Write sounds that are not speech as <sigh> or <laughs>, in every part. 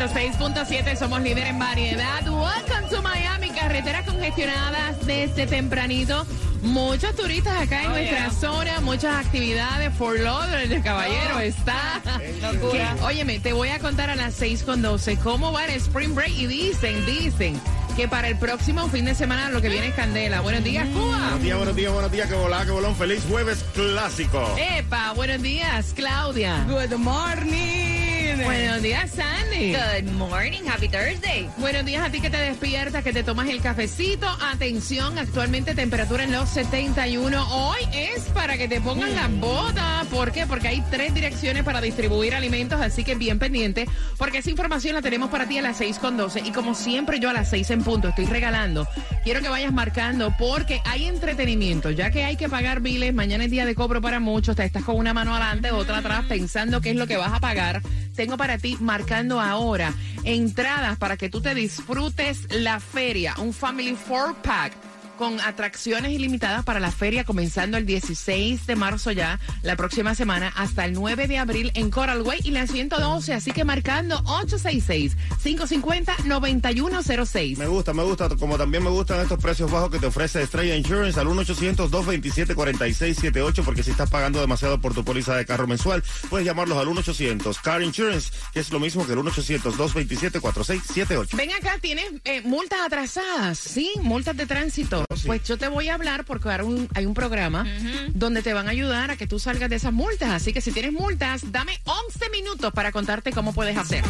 106.7 somos líder en variedad. Welcome to Miami. Carreteras congestionadas desde tempranito. Muchos turistas acá en nuestra zona, muchas actividades. For Lauderdale, caballero, está. Que, óyeme, te voy a contar a las 6 con 12 cómo va el Spring Break. Y dicen, dicen que para el próximo fin de semana lo que viene es candela. Buenos días, Cuba. Buenos días, buenos días, buenos días, que volá, que volón. Feliz jueves clásico. Epa, buenos días, Claudia. Good morning. Buenos días, Sandy. Good morning. Happy Thursday. Buenos días a ti que te despiertas, que te tomas el cafecito. Atención, actualmente temperatura en los 71. Hoy es para que te pongan las botas. ¿Por qué? Porque hay tres direcciones para distribuir alimentos, así que bien pendiente, porque esa información la tenemos para ti a las 6 con 12. Y como siempre yo a las 6 en punto estoy regalando, quiero que vayas marcando porque hay entretenimiento, ya que hay que pagar biles, mañana es día de cobro para muchos, te estás con una mano adelante, otra atrás, pensando qué es lo que vas a pagar. Tengo para ti marcando ahora entradas para que tú te disfrutes la feria, un Family Four Pack con atracciones ilimitadas para la feria comenzando el 16 de marzo ya, la próxima semana, hasta el 9 de abril en Coral Way y la 112. Así que marcando 866-550-9106. Me gusta, me gusta, como también me gustan estos precios bajos que te ofrece Estrella Insurance al 1-800-227-4678, porque si estás pagando demasiado por tu póliza de carro mensual, puedes llamarlos al 1-800 Car Insurance, que es lo mismo que el 1-800-227-4678. Ven acá, tienes eh, multas atrasadas, ¿sí? Multas de tránsito. Sí. Pues yo te voy a hablar porque hay un, hay un programa donde te van a ayudar a que tú salgas de esas multas. Así que si tienes multas, dame 11 minutos para contarte cómo puedes hacer.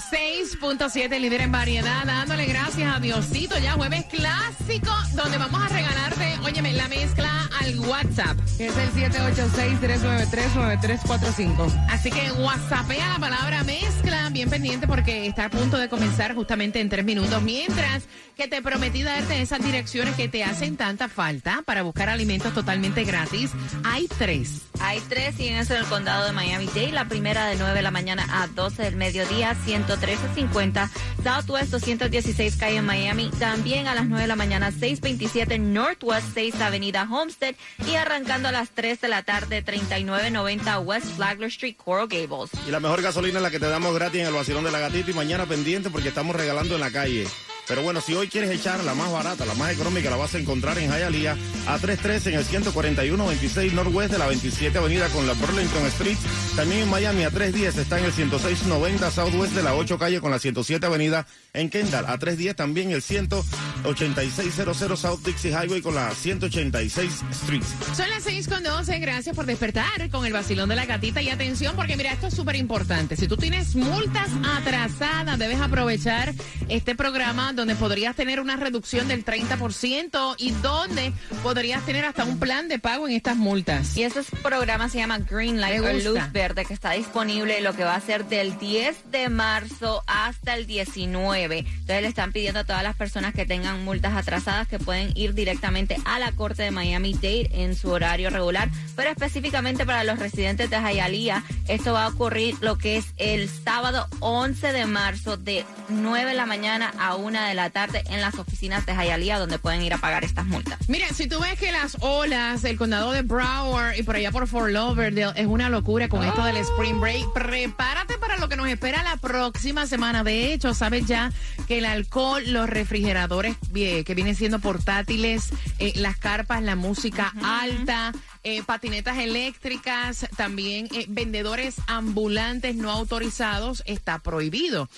106.7, líder en variedad, dándole gracias a Diosito, ya jueves clásico, donde vamos a regalarte, óyeme, la mezcla al WhatsApp. Es el 786-393-9345. Así que whatsappea la palabra mezcla, bien pendiente porque está a punto de comenzar justamente en tres minutos. Mientras que te prometí darte esas direcciones que te hacen tanta falta para buscar alimentos totalmente gratis, hay tres. Hay tres y en eso en el condado de Miami-Dade. La primera de 9 de la mañana a 12 del mediodía, 113.50. Southwest 216 calle en Miami. También a las 9 de la mañana, 627 Northwest 6 Avenida Homestead. Y arrancando a las 3 de la tarde, 3990 West Flagler Street, Coral Gables. Y la mejor gasolina es la que te damos gratis en el vacilón de la gatita y mañana pendiente porque estamos regalando en la calle. Pero bueno, si hoy quieres echar la más barata, la más económica, la vas a encontrar en Hialeah a 33 en el 141-26 Northwest de la 27 Avenida con la Burlington Street. También en Miami a 310 está en el 106-90 Southwest de la 8 calle con la 107 Avenida. En Kendall a 310 también el 18600 South Dixie Highway con la 186 Street. Son las 6 con 12. Gracias por despertar con el vacilón de la gatita. Y atención, porque mira, esto es súper importante. Si tú tienes multas atrasadas, debes aprovechar este programa donde podrías tener una reducción del 30% y donde podrías tener hasta un plan de pago en estas multas. Y ese programa se llama Green Light o. Luz Verde, que está disponible lo que va a ser del 10 de marzo hasta el 19. Entonces le están pidiendo a todas las personas que tengan multas atrasadas que pueden ir directamente a la corte de Miami-Dade en su horario regular, pero específicamente para los residentes de Hialeah, esto va a ocurrir lo que es el sábado 11 de marzo de 9 de la mañana a 1 de de la tarde en las oficinas de Hialeah donde pueden ir a pagar estas multas. Mira, si tú ves que las olas del condado de Broward y por allá por Fort Lauderdale es una locura con esto del Spring Break, prepárate para lo que nos espera la próxima semana. De hecho, sabes ya que el alcohol, los refrigeradores eh, que vienen siendo portátiles, eh, las carpas, la música alta, eh, patinetas eléctricas, también eh, vendedores ambulantes no autorizados, está prohibido.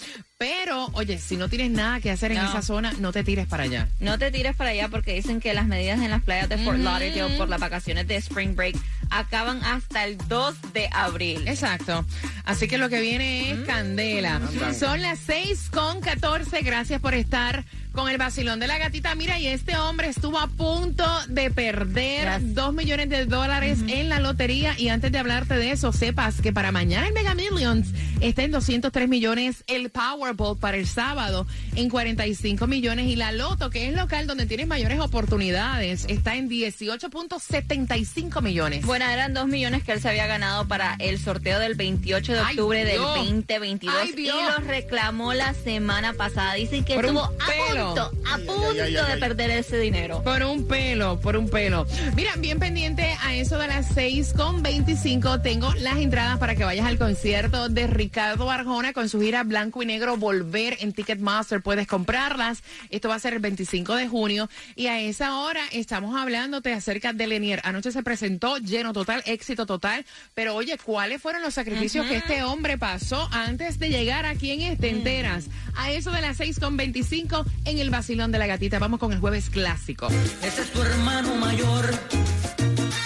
Pero, oye, si no tienes nada que hacer en No. esa zona, no te tires para allá. No te tires para allá porque dicen que las medidas en las playas de Fort Lauderdale por las vacaciones de Spring Break acaban hasta el 2 de abril. Exacto. Así que lo que viene es candela. Son las 6 con 14. Gracias por estar con el vacilón de la gatita. Mira, y este hombre estuvo a punto de perder. 2 millones de dólares en la lotería. Y antes de hablarte de eso, sepas que para mañana el Mega Millions está en 203 millones. El Powerball para el sábado en 45 millones. Y la Loto, que es local donde tienes mayores oportunidades, está en 18.75 millones. Bueno, eran dos millones que él se había ganado para el sorteo del 28 de Ay, octubre del Dios. 2022 Ay, y los reclamó la semana pasada. Dicen que Por estuvo a punto, a punto de perder ese dinero. Por un pelo, por un pelo. Mira, bien pendiente a eso de las 6 con 25. Tengo las entradas para que vayas al concierto de Ricardo Arjona con su gira Blanco y Negro Volver en Ticketmaster. Puedes comprarlas. Esto va a ser el 25 de junio. Y a esa hora estamos hablándote acerca de Lenier. Anoche se presentó lleno total, éxito total. Pero oye, ¿cuáles fueron los sacrificios que este hombre pasó antes de llegar aquí en este enteras? A eso de las 6 con 25 en el vacilón de la gatita. Vamos con el jueves clásico. Ese es tu hermano mayor.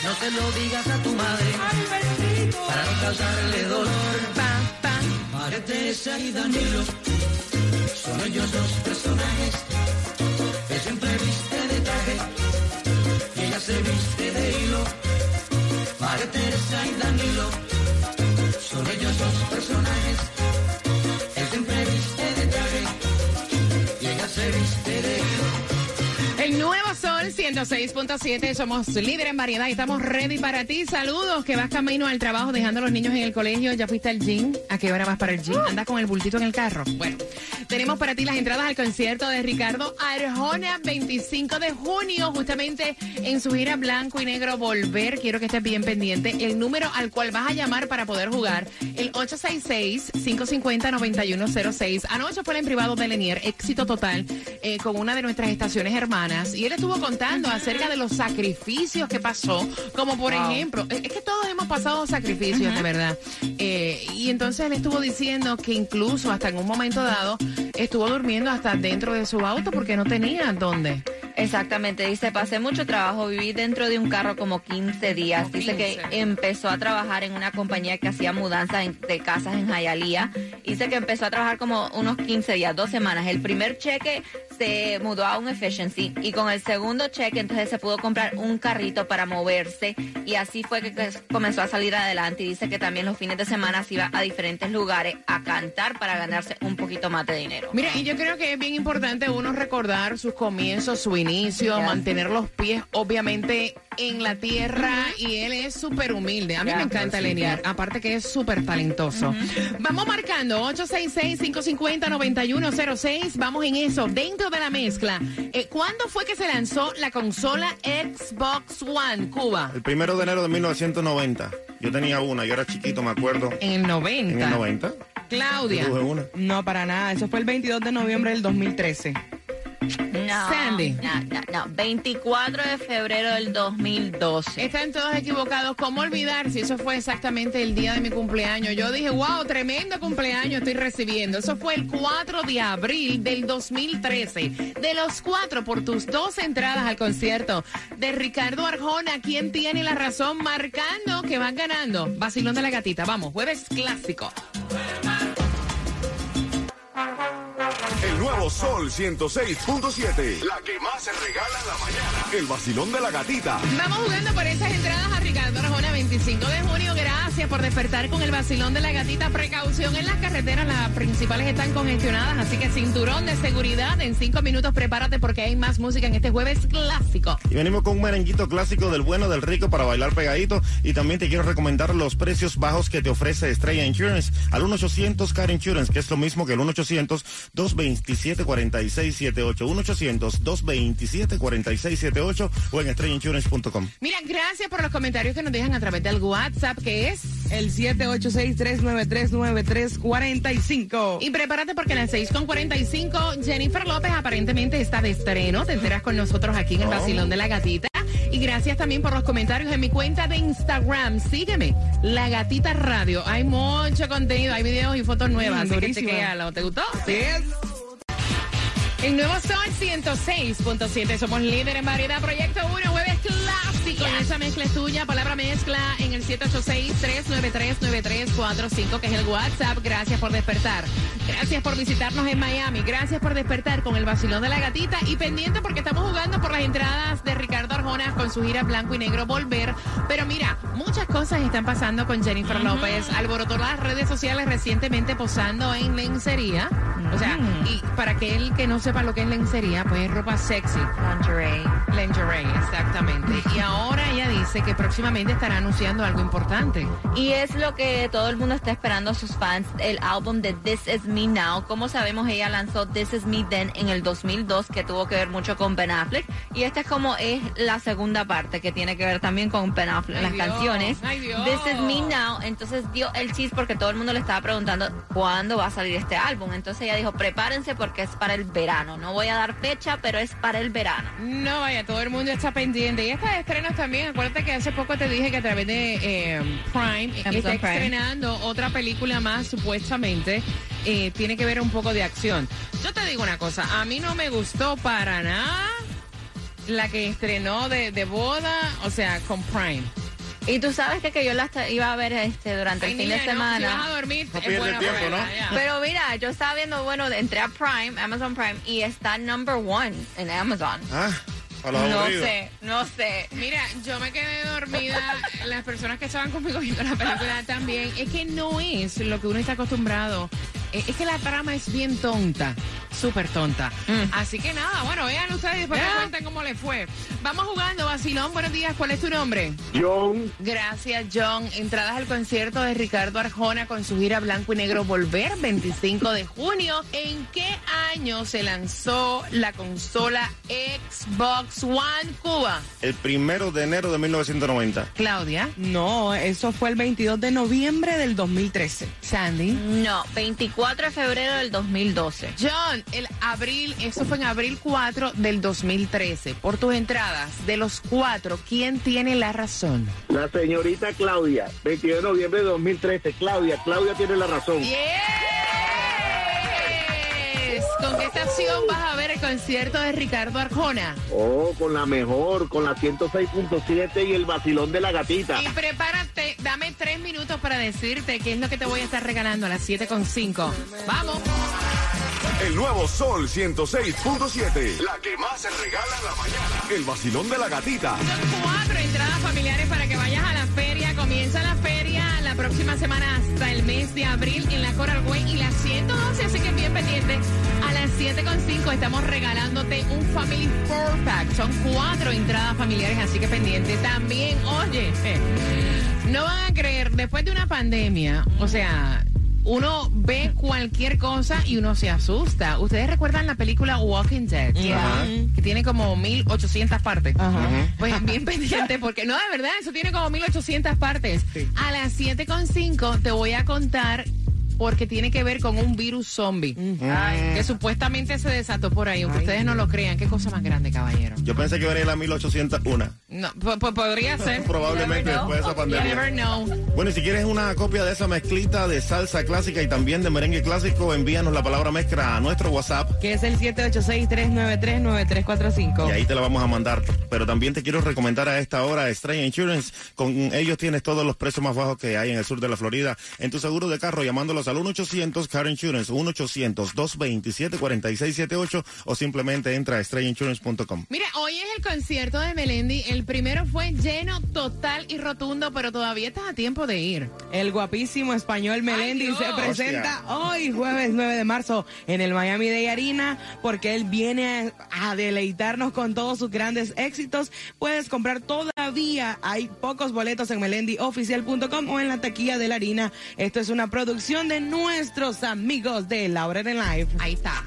No se lo digas a tu madre. Para no causarle dolor. Pa, pa. María Teresa y Danilo. Son ellos dos personajes. Él siempre viste de traje. Y ella se viste de hilo. María Teresa y Danilo. Son ellos dos personajes. 106.7, somos líderes en variedad y estamos ready para ti. Saludos, que vas camino al trabajo dejando a los niños en el colegio. ¿Ya fuiste al gym? ¿A qué hora vas para el gym? ¿Andas con el bultito en el carro? Bueno, tenemos para ti las entradas al concierto de Ricardo Arjona, 25 de junio, justamente en su gira Blanco y Negro Volver. Quiero que estés bien pendiente. El número al cual vas a llamar para poder jugar, el 866-550-9106. Anoche fue en privado de Lenier, éxito total, eh, con una de nuestras estaciones hermanas. Y él estuvo contando acerca de los sacrificios que pasó, como por ejemplo, es que todos hemos pasado sacrificios, de verdad. Eh, y entonces él estuvo diciendo que incluso hasta en un momento dado estuvo durmiendo hasta dentro de su auto porque no tenía dónde. Exactamente, dice, pasé mucho trabajo, viví dentro de un carro como 15 días. Como Dice que 15. empezó a trabajar en una compañía que hacía mudanzas de casas en Hialeah. Dice que empezó a trabajar como unos 15 días, dos semanas. El primer cheque se mudó a un efficiency y con el segundo cheque entonces se pudo comprar un carrito para moverse y así fue que comenzó a salir adelante y dice que también los fines de semana se iba a diferentes lugares a cantar para ganarse un poquito más de dinero. Mira, y yo creo que es bien importante uno recordar sus comienzos, su inicio, mantener los pies obviamente en la tierra y él es súper humilde. A mí me encanta Leniar, aparte que es súper talentoso. Vamos marcando 866-550-9106, vamos en eso, dentro de la mezcla. Eh, ¿Cuándo fue que se lanzó la consola Xbox One, Cuba? El primero de enero de 1990. Yo tenía una, yo era chiquito, me acuerdo. En el 90. En el 90. Claudia. Yo tuve una. No, para nada. Eso fue el 22 de noviembre del 2013. No, Sandy. no, no, no. 24 de febrero del 2012. Están todos equivocados. ¿Cómo olvidar si eso fue exactamente el día de mi cumpleaños? Yo dije, wow, tremendo cumpleaños estoy recibiendo. Eso fue el 4 de abril del 2013. De los cuatro, por tus dos entradas al concierto de Ricardo Arjona, ¿quién tiene la razón? Marcando que van ganando. Vacilón de la gatita. Vamos, jueves clásico. Nuevo Sol 106.7. La que más se regala en la mañana. El vacilón de la gatita. Vamos jugando por esas entradas a Ricardo Arjona, 25 de junio. Gracias por despertar con el vacilón de la gatita. Precaución en las carreteras, las principales están congestionadas, así que cinturón de seguridad. En cinco minutos prepárate porque hay más música en este jueves clásico. Y venimos con un merenguito clásico del bueno, del rico para bailar pegadito. Y también te quiero recomendar los precios bajos que te ofrece Estrella Insurance al 1-800 Car Insurance, que es lo mismo que el 1-800-227 227-4678. 1-800-227-4678 o en estrellainsurance.com. Mira, gracias por los comentarios que nos dejan a través del WhatsApp, que es... El 786-393-9345. Y prepárate porque a las 6.45 Jennifer López aparentemente está de estreno. Te enteras con nosotros aquí en el Oh. Basilón de la Gatita. Y gracias también por los comentarios en mi cuenta de Instagram. Sígueme, La Gatita Radio. Hay mucho contenido, hay videos y fotos nuevas. Mm, así que chequéalo. ¿Te gustó? Yes. El nuevo Sol 106.7. Somos líder en variedad. Proyecto 1, jueves clásico. Y esa mezcla es tuya. Palabra mezcla en el 786-393-9345, que es el WhatsApp. Gracias por despertar. Gracias por visitarnos en Miami. Gracias por despertar con el vacilón de la gatita. Y pendiente porque estamos jugando por las entradas de Ricardo Arjona con su gira blanco y negro Volver. Pero mira, muchas cosas están pasando con Jennifer López. Alborotó las redes sociales recientemente posando en lencería. O sea, y para aquel que no sepa lo que es lencería, pues es ropa sexy. Lingerie. Lingerie, exactamente. <laughs> Y ahora ella dice que próximamente estará anunciando algo importante. Y es lo que todo el mundo está esperando a sus fans, el álbum de This Is Me Now. Como sabemos, ella lanzó This Is Me Then en el 2002, que tuvo que ver mucho con Ben Affleck. Y esta es como es la segunda parte, que tiene que ver también con Ben Affleck, Ay, las Dios, canciones. ay, Dios. This Is Me Now. Entonces dio el chis porque todo el mundo le estaba preguntando cuándo va a salir este álbum. Entonces ella dijo, prepárense porque es para el verano. No voy a dar fecha, pero es para el verano. No vaya, todo el mundo está pendiente. Y estas estrenos también, acuérdate que hace poco te dije que a través de eh, Prime Amazon está Prime. estrenando otra película más, supuestamente. eh, tiene que ver un poco de acción. Yo te digo una cosa, a mí no me gustó para nada la que estrenó de, de boda, o sea, con Prime. Y tú sabes que, que yo la iba a ver este durante Ay, el fin niña, de no, semana. si vas a dormir, No es pierde buena tiempo, ¿no? Pero mira, yo estaba viendo, bueno, entré a Prime, Amazon Prime, y está number one en Amazon. Ah, No sé, no sé. Mira, yo me quedé dormida. Las personas que estaban conmigo viendo la película también. Es que no es lo que uno está acostumbrado. Es que la trama es bien tonta. Súper tonta. Así que nada, bueno, vean ustedes y después me Ya. cuentan cómo les fue. Vamos jugando, Basilón. Buenos días. ¿Cuál es tu nombre? John, Gracias, John. Entradas al concierto de Ricardo Arjona con su gira Blanco y Negro Volver, 25 de junio. ¿En qué año se lanzó la consola Xbox One Cuba? El primero de enero de 1990. Claudia, No, eso fue el 22 de noviembre del 2013. Sandy. No, 24 de febrero del 2012. John, el abril, eso fue en abril 4 del 2013. Por tus entradas, de los cuatro, ¿quién tiene la razón? la señorita Claudia, 22 de noviembre de 2013. Claudia, Claudia tiene la razón. Yes. ¿Con qué estación vas a ver el concierto de Ricardo Arjona? Oh, con la mejor, con la 106.7 y el vacilón de la gatita. Y prepárate, dame tres minutos para decirte qué es lo que te voy a estar regalando a las 7.5. ¡Vamos! El nuevo Sol 106.7. La que más se regala en la mañana. El vacilón de la gatita. Son cuatro entradas familiares para que vayas a la feria. Comienza la feria la próxima semana hasta el mes de abril en la Coral Way y la 112, así que bien pendiente. A las 7.5 estamos regalándote un Family Four Pack. Son cuatro entradas familiares, así que pendiente. También, oye, <laughs> no van a creer, después de una pandemia, o sea... Uno ve cualquier cosa y uno se asusta. ¿Ustedes recuerdan la película Walking Dead? Que tiene como 1800 partes. Ajá. Pues bien pendiente, porque no, de verdad, eso tiene como 1800 partes. A las 7.5 te voy a contar porque tiene que ver con un virus zombie Ay, que supuestamente se desató por ahí. Aunque ustedes no lo crean, qué cosa más grande, caballero. Yo pensé que era la 1801. No, po- po- podría <laughs> ser. Probablemente después de esa You pandemia. never know. Bueno, y si quieres una copia de esa mezclita de salsa clásica y también de merengue clásico, envíanos la palabra mezcla a nuestro WhatsApp Que es el 786-393-9345. y ahí te la vamos a mandar. Pero también te quiero recomendar a esta hora Estrella Insurance. Con ellos tienes todos los precios más bajos que hay en el sur de la Florida. En tu seguro de carro, llamándolos al 1-800 Car Insurance, 1-800-227-4678 o simplemente entra a estrellainsurance.com. Mira, hoy es el concierto de Melendi. El primero fue lleno, total y rotundo, pero todavía estás a tiempo de ir. El guapísimo español Melendi se presenta hoy, jueves 9 de marzo, en el Miami Day Arena, porque él viene a, a deleitarnos con todos sus grandes éxitos. Puedes comprar todavía, hay pocos boletos en melendioficial.com o en la taquilla de la harina. Esto es una producción de nuestros amigos de Laura en Live. Ahí está.